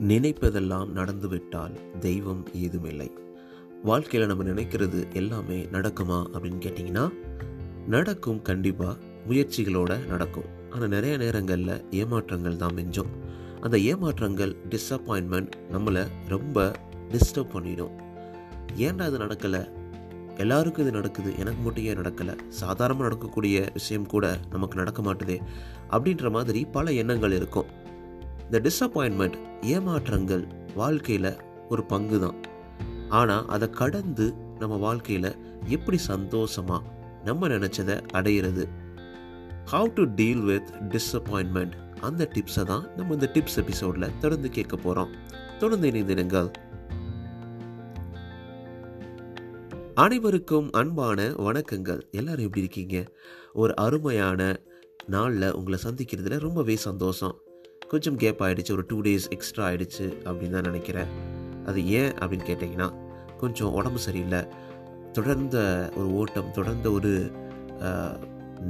நினைப்பதெல்லாம் நடந்துவிட்டால் தெய்வம் ஏதுமில்லை. வாழ்க்கையில் நம்ம நினைக்கிறது எல்லாமே நடக்குமா அப்படின்னு கேட்டிங்கன்னா நடக்கும் கண்டிப்பாக முயற்சிகளோட நடக்கும். ஆனால் நிறைய நேரங்களில் ஏமாற்றங்கள் தான் மிஞ்சும். அந்த ஏமாற்றங்கள் டிஸப்பாயின்மெண்ட் நம்மளை ரொம்ப டிஸ்டர்ப் பண்ணிடும். ஏன்டா இது நடக்கலை? எல்லாருக்கும் இது நடக்குது. எனக்கு மட்டும் ஏன் நடக்கலை? சாதாரணமாக நடக்கக்கூடிய விஷயம் கூட நமக்கு நடக்க மாட்டுதே. அப்படின்ற மாதிரி பல எண்ணங்கள் இருக்கும். இந்த டிஸப்பாயின்மெண்ட் ஏமாற்றங்கள் வாழ்க்கையில் ஒரு பங்கு தான் ஆனால் அதை கடந்து நம்ம வாழ்க்கையில் எப்படி சந்தோஷமாக நம்ம நினச்சதை அடையிறது? How to deal with disappointment அந்த டிப்ஸை தான் நம்ம இந்த டிப்ஸ் எபிசோடில் தொடர்ந்து கேட்க போகிறோம் தொடர்ந்து இணைந்திருங்கள். அனைவருக்கும் அன்பான வணக்கங்கள். எல்லாரும் எப்படி இருக்கீங்க? ஒரு அருமையான நாளில் உங்களை சந்திக்கிறதுல ரொம்பவே சந்தோஷம். கொஞ்சம் கேப் ஆகிடுச்சு ஒரு டூ டேஸ் எக்ஸ்ட்ரா ஆகிடுச்சு அப்படின்னு தான் நினைக்கிறேன். அது ஏன் அப்படின்னு கேட்டிங்கன்னா கொஞ்சம் உடம்பு சரியில்லை. தொடர்ந்த ஒரு ஓட்டம் தொடர்ந்த ஒரு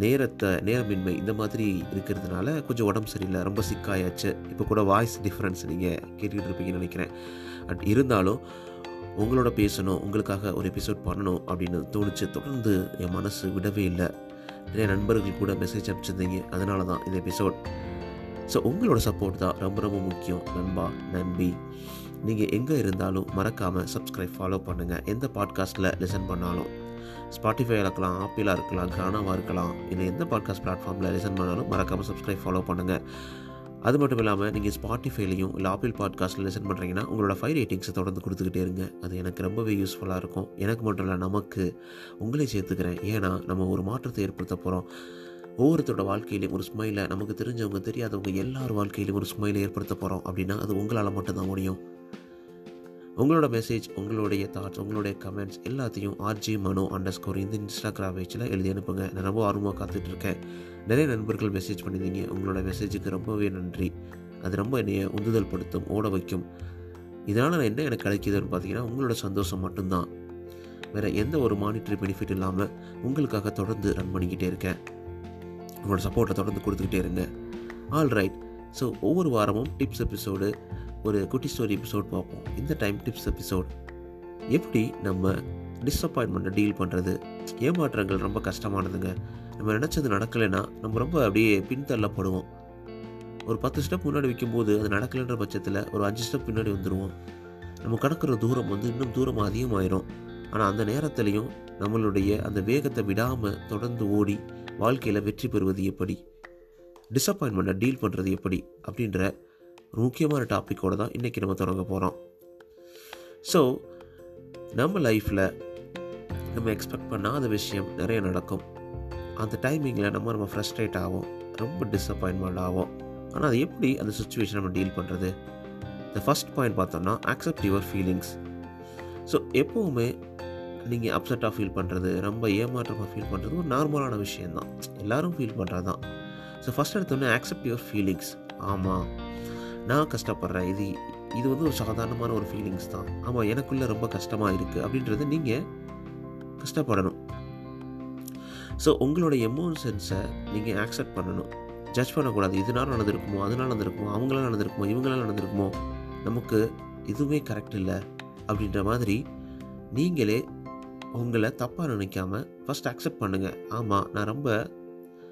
நேரத்தை நேரமின்மை இந்த மாதிரி இருக்கிறதுனால கொஞ்சம் உடம்பு சரியில்லை ரொம்ப சிக்காயாச்சு இப்போ கூட வாய்ஸ் டிஃப்ரென்ஸ் நீங்கள் கேட்டுக்கிட்டு இருப்பீங்கன்னு நினைக்கிறேன். அட் இருந்தாலும் உங்களோட பேசணும் உங்களுக்காக ஒரு எபிசோட் பண்ணணும் அப்படின்னு தோணுச்சு. தொடர்ந்து என் மனசு விடவே இல்லை. நிறைய நண்பர்கள் கூட மெசேஜ் அனுப்பிச்சிருந்தீங்க. அதனால தான் இந்த எபிசோட் ஸோ உங்களோட சப்போர்ட் தான் ரொம்ப ரொம்ப முக்கியம். நண்பா நம்பி நீங்கள் எங்கே இருந்தாலும் மறக்காமல் சப்ஸ்கிரைப் ஃபாலோ பண்ணுங்கள் எந்த பாட்காஸ்ட்டில் லிசன் பண்ணாலும்? ஸ்பாட்டிஃபையாக இருக்கலாம் ஆப்பிளாக இருக்கலாம் கானாவாக இருக்கலாம். இல்லை எந்த பாட்காஸ்ட் பிளாட்ஃபார்மில் லிசன் பண்ணாலும் மறக்காமல் சப்ஸ்கிரைப் ஃபாலோ பண்ணுங்கள் அது மட்டும் இல்லாமல் நீங்கள் ஸ்பாட்டிஃபைலையும் இல்லை ஆப்பிள் பாட்காஸ்ட்டில் லிசன் பண்ணுறீங்கன்னா உங்களோட ஃபைவ் ரேட்டிங்ஸை தொடர்ந்து கொடுத்துக்கிட்டே இருங்க. அது எனக்கு ரொம்பவே யூஸ்ஃபுல்லாக இருக்கும். எனக்கு மட்டும் இல்லை நமக்கு உங்களே சேர்த்துக்கிறேன். ஏன்னா நம்ம ஒரு மாற்றத்தை ஏற்படுத்த போகிறோம் ஒவ்வொருத்தரோட வாழ்க்கையிலையும் ஒரு ஸ்மைலை நமக்கு தெரிஞ்சவங்க தெரியாதவங்க எல்லார் வாழ்க்கையிலையும் ஒரு ஸ்மைலை ஏற்படுத்த போகிறோம் அப்படின்னா அது உங்களால் மட்டும்தான் முடியும். உங்களோட மெசேஜ் உங்களுடைய தாட்ஸ் உங்களுடைய கமெண்ட்ஸ் எல்லாத்தையும் ஆர்ஜி மனோ அண்டர் ஸ்கோர் இந்த இன்ஸ்டாகிராம் பேஜில் எழுதி அனுப்புங்க. நான் ரொம்ப ஆர்வமாக காத்துட்டு இருக்கேன். நிறைய நண்பர்கள் மெசேஜ் பண்ணியிருந்தீங்க. உங்களோட மெசேஜுக்கு ரொம்பவே நன்றி. அது ரொம்ப என்னைய உந்துதல் படுத்தும் ஓட வைக்கும். இதனால் நான் என்ன எனக்கு கிடைக்குதுன்னு பார்த்தீங்கன்னா உங்களோட சந்தோஷம் மட்டும்தான். வேறு எந்த ஒரு மானிட்டரி பெனிஃபிட் இல்லாமல் உங்களுக்காக தொடர்ந்து ரன் பண்ணிக்கிட்டே இருக்கேன். உங்களோட சப்போர்ட்டை தொடர்ந்து கொடுத்துக்கிட்டே இருங்க ஆல் ரைட் ஸோ ஒவ்வொரு வாரமும் டிப்ஸ் எபிசோடு ஒரு குட்டி ஸ்டோரி எபிசோட் பார்ப்போம். இந்த டைம் டிப்ஸ் எபிசோட் எப்படி நம்ம டிஸப்பாயின்மெண்ட்டை டீல் பண்ணுறது ஏமாற்றங்கள் ரொம்ப கஷ்டமானதுங்க. நம்ம நினச்சது நடக்கலைன்னா நம்ம ரொம்ப அப்படியே பின்தள்ளப்படுவோம். ஒரு பத்து ஸ்டெப் முன்னாடி வைக்கும்போது அது நடக்கலைன்ற பட்சத்தில் ஒரு அஞ்சு ஸ்டெப் பின்னாடி வந்துடுவோம் நம்ம கடக்கிற தூரம் வந்து இன்னும் தூரம் அதிகமாயிரும். ஆனால் அந்த நேரத்துலையும் நம்மளுடைய அந்த வேகத்தை விடாமல் தொடர்ந்து ஓடி வாழ்க்கையில் வெற்றி பெறுவது எப்படி? டிசப்பாயின்மெண்ட்டை டீல் பண்ணுறது எப்படி? அப்படின்ற ஒரு முக்கியமான டாப்பிக்கோடு தான் இன்றைக்கி நம்ம தொடங்க போகிறோம் ஸோ நம்ம லைஃப்பில் நம்ம எக்ஸ்பெக்ட் பண்ணாத விஷயம் நிறைய நடக்கும். அந்த டைமிங்கில் நம்ம நம்ம ஃப்ரஸ்ட்ரேட் ஆகும் ரொம்ப டிசப்பாயின்மெண்ட் ஆகும் ஆனால் அது எப்படி அந்த சுச்சுவேஷன் நம்ம டீல் பண்ணுறது இந்த ஃபஸ்ட் பாயிண்ட் பார்த்தோம்னா அக்செப்ட் யுவர் ஃபீலிங்ஸ் ஸோ எப்போவுமே நீங்கள் அப்செட்டாக ஃபீல் பண்ணுறது ரொம்ப ஏமாற்றமாக ஃபீல் பண்ணுறது ஒரு நார்மலான விஷயந்தான் எல்லாரும் ஃபீல் பண்ணுறது தான் ஸோ ஃபஸ்ட் எடுத்தோடனே அக்செப்ட் யுவர் ஃபீலிங்ஸ் ஆமாம் நான் கஷ்டப்படுறேன். இது இது வந்து ஒரு சாதாரணமான ஒரு ஃபீலிங்ஸ் தான். ஆமாம் எனக்குள்ளே ரொம்ப கஷ்டமாக இருக்குது அப்படின்றத நீங்கள் கஷ்டப்படணும். ஸோ உங்களோட எமோஷன்ஸை நீங்கள் ஆக்செப்ட் பண்ணணும். ஜட்ஜ் பண்ணக்கூடாது. இதனால் நடந்திருக்குமோ அதனால் நடந்திருக்குமோ அவங்களாம் நடந்திருக்குமோ இவங்களால நடந்திருக்குமோ நமக்கு இதுவுமே கரெக்ட் இல்லை அப்படின்ற மாதிரி நீங்களே உங்களை தப்பாக நினைக்காம ஃபஸ்ட் அக்செப்ட் பண்ணுங்கள் ஆமாம் நான் ரொம்ப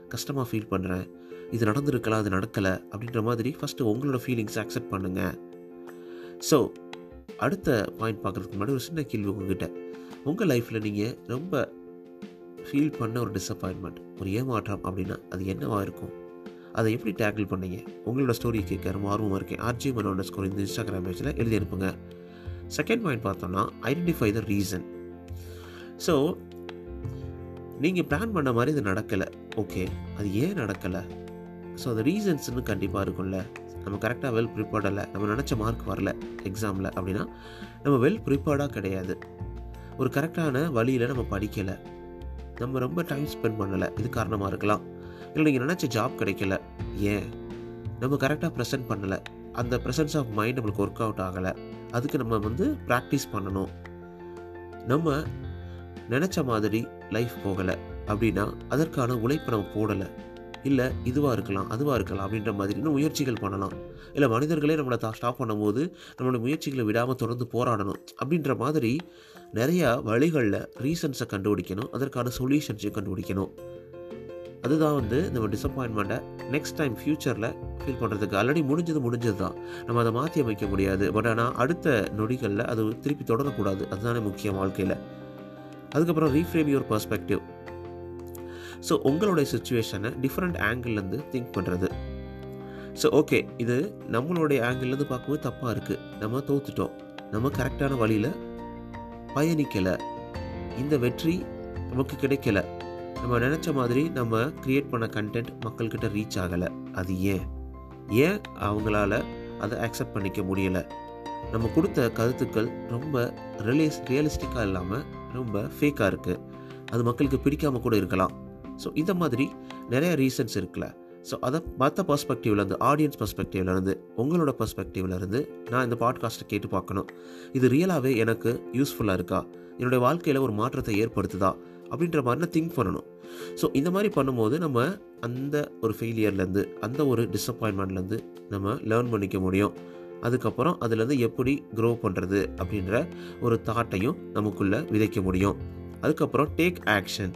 கஷ்டமாக ஃபீல் பண்ணுறேன் இது நடந்திருக்கலாம் அது நடக்கலை அப்படின்ற மாதிரி ஃபஸ்ட்டு உங்களோட ஃபீலிங்ஸை அக்செப்ட் பண்ணுங்கள் ஸோ அடுத்த பாயிண்ட் பார்க்குறதுக்கு முன்னாடி ஒரு சின்ன கேள்வி உங்ககிட்ட. உங்கள் லைஃப்பில் நீங்கள் ரொம்ப ஃபீல் பண்ண ஒரு டிசப்பாயின்மெண்ட் ஒரு ஏமாற்றம் அப்படின்னா அது என்னவாக இருக்கும்? அதை எப்படி டேக்கிள் பண்ணீங்க? உங்களோட ஸ்டோரி கேட்க ரொம்ப ஆர்வமாக இருக்கேன். ஆர்ஜி மனோட ஸ்கோர் இந்த இன்ஸ்டாகிராம் பேஜில் எழுதி அனுப்புங்க. செகண்ட் பாயிண்ட் பார்த்தோம்னா ஐடென்டிஃபை த ரீசன் ஸோ நீங்கள் பிளான் பண்ண மாதிரி இது நடக்கலை. ஓகே அது ஏன் நடக்கலை? ஸோ அந்த ரீசன்ஸ்னு கண்டிப்பாக இருக்கும்ல. நம்ம கரெக்டாக வெல் ப்ரிப்பேர்டில் நம்ம நினச்ச மார்க் வரல எக்ஸாமில் அப்படின்னா நம்ம வெல் ப்ரிப்பேர்டாக கிடையாது. ஒரு கரெக்டான வழியில் நம்ம படிக்கலை. நம்ம ரொம்ப டைம் ஸ்பெண்ட் பண்ணலை. இது காரணமாக இருக்கலாம். இல்லை நீங்கள் நினச்ச ஜாப் கிடைக்கல. ஏன்? நம்ம கரெக்டாக ப்ரெசென்ட் பண்ணலை. அந்த ப்ரெசன்ஸ் ஆஃப் மைண்ட் நம்மளுக்கு ஒர்க் அவுட் ஆகலை. அதுக்கு நம்ம வந்து ப்ராக்டிஸ் பண்ணணும். நம்ம நினச்ச மாதிரி லைஃப் போகலை அப்படின்னா அதற்கான உழைப்பை நம்ம போடலை. இல்லை இதுவாக இருக்கலாம் அதுவாக இருக்கலாம் அப்படின்ற மாதிரி இன்னும் முயற்சிகள் பண்ணலாம். இல்லை மனிதர்களே நம்மளை தா ஸ்டாப் பண்ணும்போது நம்மளோட முயற்சிகளை விடாமல் தொடர்ந்து போராடணும் அப்படின்ற மாதிரி நிறையா வழிகளில் ரீசன்ஸை கண்டுபிடிக்கணும் அதற்கான சொல்யூஷன்ஸையும் கண்டுபிடிக்கணும். அதுதான் வந்து நம்ம டிசப்பாயின்மெண்ட்டை நெக்ஸ்ட் டைம் ஃப்யூச்சரில் ஃபீல் பண்ணுறதுக்கு ஆல்ரெடி முடிஞ்சது முடிஞ்சது தான். நம்ம அதை மாற்றி அமைக்க முடியாது. பட் ஆனால் அடுத்த நொடிகளில் அது திருப்பி தொடரக்கூடாது. அதுதானே முக்கியம் வாழ்க்கையில். அதுக்கப்புறம் ரீஃப்ரேம் யுவர் பர்ஸ்பெக்டிவ் ஸோ உங்களுடைய சுச்சுவேஷனை டிஃப்ரெண்ட் ஆங்கிள்லேருந்து திங்க் பண்ணுறது ஸோ ஓகே இது நம்மளுடைய ஆங்கிள்லேருந்து பார்க்கும்போது தப்பாக இருக்குது நம்ம தோத்துட்டோம். நம்ம கரெக்டான வழியில் பயணிக்கலை. இந்த வெற்றி நமக்கு கிடைக்கல. நம்ம நினச்ச மாதிரி நம்ம க்ரியேட் பண்ண கண்டென்ட் மக்கள்கிட்ட ரீச் ஆகலை. அது ஏன்? ஏன் அவங்களால அதை அக்செப்ட் பண்ணிக்க முடியலை? நம்ம கொடுத்த கருத்துக்கள் ரொம்ப ரியலிஸ் ரியலிஸ்டிக்காக இல்லாமல் ரொம்ப ஃபேக்காக இருக்குது அது மக்களுக்கு பிடிக்காம கூட இருக்கலாம். ஸோ இந்த மாதிரி நிறைய ரீசன்ஸ் இருக்குல்ல. ஸோ அதை மற்ற பர்ஸ்பெக்டிவ்லேருந்து ஆடியன்ஸ் பர்ஸ்பெக்டிவ்லேருந்து உங்களோட பர்ஸ்பெக்டிவ்லேருந்து நான் இந்த பாட்காஸ்ட்டை கேட்டு பார்க்கணும். இது ரியலாகவே எனக்கு யூஸ்ஃபுல்லாக இருக்கா? என்னுடைய வாழ்க்கையில் ஒரு மாற்றத்தை ஏற்படுத்துதா? அப்படின்ற மாதிரி நான் திங்க் பண்ணணும். ஸோ இந்த மாதிரி பண்ணும்போது நம்ம அந்த ஒரு ஃபெயிலியர்லேருந்து அந்த ஒரு டிசப்பாயின்மெண்ட்லேருந்து நம்ம லேர்ன் பண்ணிக்க முடியும். அதுக்கப்புறம் அதுலேருந்து எப்படி க்ரோ பண்ணுறது அப்படின்ற ஒரு தாட்டையும் நமக்குள்ளே விதைக்க முடியும். அதுக்கப்புறம் டேக் ஆக்ஷன்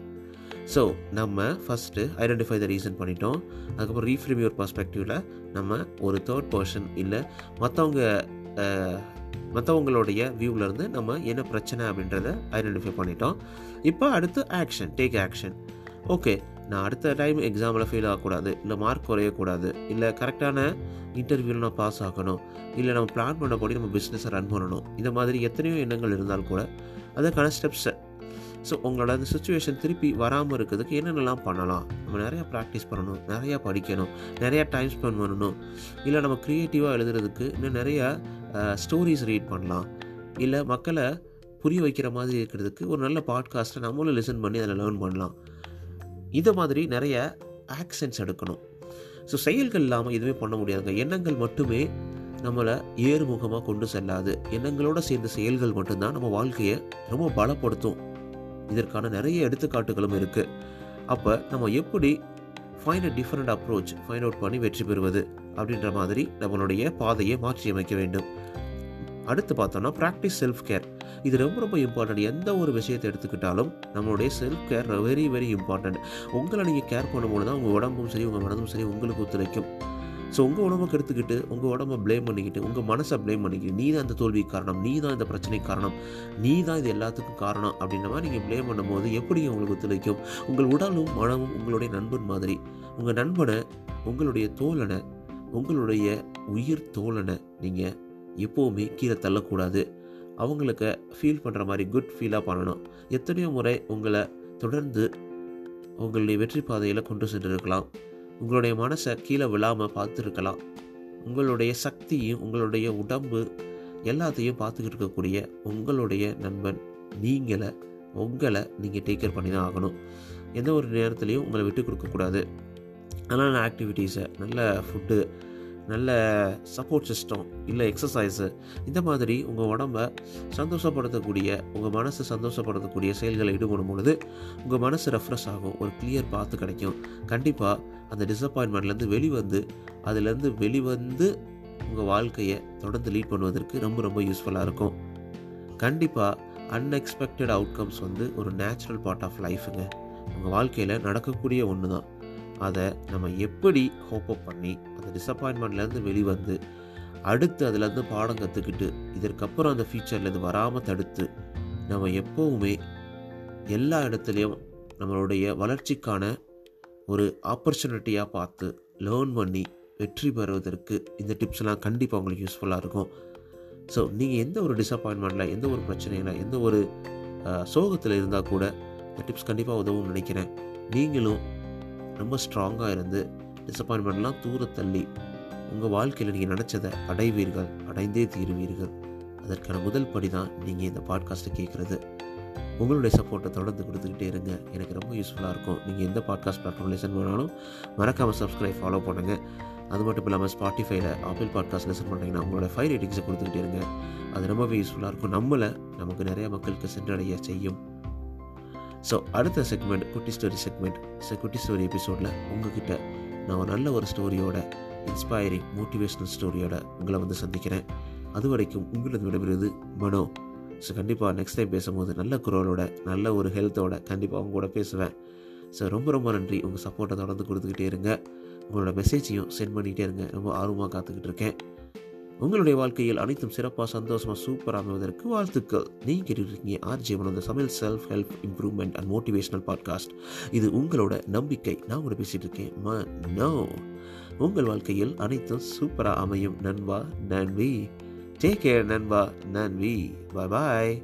ஸோ நம்ம ஃபஸ்ட்டு ஐடென்டிஃபை த ரீசன் பண்ணிட்டோம். அதுக்கப்புறம் ரீஃப்ரீம் யுவர் பர்ஸ்பெக்டிவில் நம்ம ஒரு தேர்ட் பர்சன் இல்லை மற்றவங்க மற்றவங்களுடைய வியூவிலேருந்து நம்ம என்ன பிரச்சனை அப்படின்றத ஐடென்டிஃபை பண்ணிட்டோம். இப்போ அடுத்து ஆக்ஷன் டேக் ஆக்ஷன் ஓகே நான் அடுத்த டைம் எக்ஸாமில் ஃபெயில் ஆகக்கூடாது இல்லை மார்க் குறையக்கூடாது இல்லை கரெக்டான இன்டர்வியூவில் நான் பாஸ் ஆகணும் இல்லை நம்ம பிளான் பண்ணபடி நம்ம பிஸ்னஸை ரன் பண்ணணும். இந்த மாதிரி எத்தனையோ எண்ணங்கள் இருந்தால் கூட அதற்கான ஸ்டெப்ஸை ஸோ உங்களோட அந்த சுச்சுவேஷன் திருப்பி வராமல் இருக்கிறதுக்கு என்னென்னலாம் பண்ணலாம்? நம்ம நிறையா ப்ராக்டிஸ் பண்ணணும் நிறையா படிக்கணும் நிறையா டைம் ஸ்பெண்ட் பண்ணணும். இல்லை நம்ம க்ரியேட்டிவாக எழுதுறதுக்கு இன்னும் நிறையா ஸ்டோரிஸ் ரீட் பண்ணலாம். இல்லை மக்களை புரிய வைக்கிற மாதிரி இருக்கிறதுக்கு ஒரு நல்ல பாட்காஸ்ட்டை நம்மளும் லிசன் பண்ணி அதில் லேர்ன் பண்ணலாம். இதை மாதிரி நிறைய ஆக்ஷன்ஸ் எடுக்கணும். ஸோ செயல்கள் இல்லாமல் எதுவுமே பண்ண முடியாதுங்க. எண்ணங்கள் மட்டுமே நம்மளை ஏறுமுகமாக கொண்டு செல்லாது. எண்ணங்களோடு சேர்ந்த செயல்கள் மட்டும்தான் நம்ம வாழ்க்கையை ரொம்ப பலப்படுத்தும். இதற்கான நிறைய எடுத்துக்காட்டுகளும் இருக்குது அப்போ நம்ம எப்படி find a different approach find out பண்ணி வெற்றி பெறுவது அப்படின்ற மாதிரி நம்மளுடைய பாதையை மாற்றி அமைக்க வேண்டும். அடுத்து பார்த்தோம்னா ப்ராக்டிஸ் செல்ஃப் கேர் இது ரொம்ப ரொம்ப இம்பார்ட்டன்ட் எந்த ஒரு விஷயத்தை எடுத்துக்கிட்டாலும் நம்மளுடைய self care very very important உங்களை நீங்கள் கேர் பண்ணும்போது தான் உங்கள் உடம்பும் சரி உங்கள் மனதும் சரி உங்களுக்கு ஒத்துழைக்கும். ஸோ உங்கள் உடம்பை கெடுத்துக்கிட்டு உங்கள் உடம்பை ப்ளேம் பண்ணிக்கிட்டு உங்கள் மனசை ப்ளேம் பண்ணிக்கிட்டு நீ தான் இந்த தோல்விக்கு காரணம் நீ தான் இந்த பிரச்சனைக்கு காரணம் நீ தான் இது எல்லாத்துக்கும் காரணம் அப்படின்ற மாதிரி நீங்கள் ப்ளேம் பண்ணும்போது எப்படி உங்களுக்கு ஒத்துழைக்கும்? உங்கள் உடலும் மனமும் உங்களுடைய நண்பன் மாதிரி. உங்கள் நண்பனை உங்களுடைய தோழனை உங்களுடைய உயிர் தோழனை நீங்கள் எப்போவுமே கீழே தள்ளக்கூடாது. அவங்களுக்கு ஃபீல் பண்ணுற மாதிரி குட் ஃபீலாக பண்ணணும். எத்தனையோ முறை உங்களை தொடர்ந்து உங்களுடைய வெற்றி பாதையில் கொண்டு சென்றிருக்கலாம். உங்களுடைய மனசை கீழே விழாமல் பார்த்துருக்கலாம். உங்களுடைய சக்தியும் உங்களுடைய உடம்பு எல்லாத்தையும் பார்த்துக்கிட்டு இருக்கக்கூடிய உங்களுடைய நண்பன் நீங்களை உங்களை நீங்கள் டேக் கேர் பண்ணி தான் ஆகணும். எந்த ஒரு நேரத்துலையும் உங்களை விட்டு கொடுக்கக்கூடாது நல்ல ஆக்டிவிட்டீஸை நல்ல ஃபுட்டு நல்ல சப்போர்ட் சிஸ்டம் இல்லை எக்ஸசைஸு இந்த மாதிரி உங்கள் உடம்பை சந்தோஷப்படுத்தக்கூடிய உங்கள் மனசு சந்தோஷப்படுத்தக்கூடிய செயல்களை ஈடுபடும் பொழுது உங்கள் மனசு ரெஃப்ரெஷ் ஆகும் ஒரு கிளியர் பார்த்து கிடைக்கும். கண்டிப்பாக அந்த டிசப்பாயின்மெண்ட்லேருந்து வெளிவந்து அதுலேருந்து வெளிவந்து உங்கள் வாழ்க்கையை தொடர்ந்து லீட் பண்ணுவதற்கு ரொம்ப ரொம்ப யூஸ்ஃபுல்லாக இருக்கும். கண்டிப்பாக அன்எக்ஸ்பெக்டட் அவுட்கம்ஸ் வந்து ஒரு நேச்சுரல் பார்ட் ஆஃப் லைஃபுங்க உங்கள் வாழ்க்கையில் நடக்கக்கூடிய ஒன்று தான் அதை நம்ம எப்படி ஹோப்பப் பண்ணி அந்த டிசப்பாயின்மெண்ட்லேருந்து வெளிவந்து அடுத்து அதுலேருந்து பாடம் கற்றுக்கிட்டு இதற்கப்புறம் அந்த ஃபியூச்சர்லேருந்து வராமல் தடுத்து நம்ம எப்போவுமே எல்லா இடத்துலையும் நம்மளுடைய வளர்ச்சிக்கான ஒரு ஆப்பர்ச்சுனிட்டியாக பார்த்து லேர்ன் பண்ணி வெற்றி பெறுவதற்கு இந்த டிப்ஸ்லாம் கண்டிப்பாக உங்களுக்கு யூஸ்ஃபுல்லாக இருக்கும். ஸோ நீங்கள் எந்த ஒரு டிசப்பாயின்மெண்ட்டில் எந்த ஒரு பிரச்சனையில் எந்த ஒரு சோகத்தில் இருந்தால் கூட இந்த டிப்ஸ் கண்டிப்பாக உதவும் நினைக்கிறேன். நீங்களும் ரொம்ப ஸ்ட்ராங்காக இருந்து டிசப்பாயின்மெண்ட்லாம் தூர தள்ளி உங்கள் வாழ்க்கையில் நீங்கள் நினச்சதை அடைவீர்கள் அடைந்தே தீருவீர்கள். அதற்கான முதல் படி தான் நீங்கள் இந்த பாட்காஸ்ட்டை கேட்குறது. உங்களுடைய சப்போர்ட்டை தொடர்ந்து கொடுத்துக்கிட்டே இருங்க. எனக்கு ரொம்ப யூஸ்ஃபுல்லாக இருக்கும். நீங்கள் எந்த பாட்காஸ்ட் பிளாட்ஃபார்ம் லிசன் பண்ணாலும் மறக்காமல் சப்ஸ்கிரைப் ஃபாலோ பண்ணுங்கள் அது மட்டும் இல்லாமல் ஸ்பாட்டிஃபைல ஆப்பிள் பாட்காஸ்ட் லிசன் பண்ணுறீங்கன்னா உங்களோட ஃபைவ் ரேட்டிங்ஸை கொடுத்துக்கிட்டே இருங்க. அது ரொம்பவே யூஸ்ஃபுல்லாக இருக்கும். நம்மளை நமக்கு நிறைய மக்களுக்கு சென்றடைய செய்யும். ஸோ அடுத்த செக்மெண்ட் குட்டி ஸ்டோரி செக்மெண்ட் குட்டி ஸ்டோரி எபிசோடில் உங்ககிட்ட நான் ஒரு நல்ல ஒரு ஸ்டோரியோட இன்ஸ்பைரிங் மோட்டிவேஷ்னல் ஸ்டோரியோட உங்களை வந்து சந்திக்கிறேன். அது வரைக்கும் உங்களது விடைபெறுவது மனோ. ஸோ கண்டிப்பாக நெக்ஸ்ட் டைம் பேசும்போது நல்ல குரலோட நல்ல ஒரு ஹெல்த்தோட கண்டிப்பாக அவங்க கூட பேசுவேன். ஸோ ரொம்ப ரொம்ப நன்றி. உங்கள் சப்போர்ட்டை தொடர்ந்து கொடுத்துக்கிட்டே இருங்க. உங்களோட மெசேஜையும் சென்ட் பண்ணிகிட்டே இருங்க. ரொம்ப ஆர்வமாக காத்துக்கிட்டு இருக்கேன். உங்களுடைய வாழ்க்கையில் அனைத்தும் சிறப்பாக சந்தோஷமாக சூப்பராக அமைவதற்கு வாழ்த்துக்கள். நீங்கள் இருக்கீங்க ஆர்ஜி மனோட சமையல் self help improvement and motivational podcast இது உங்களோட நம்பிக்கை. நான் கூட பேசிகிட்டு இருக்கேன். ம நோ உங்கள் வாழ்க்கையில் அனைத்தும் சூப்பராக அமையும். நண்பா நன்வி டேக் கேர் நண்பா நன்வி பாய் பாய்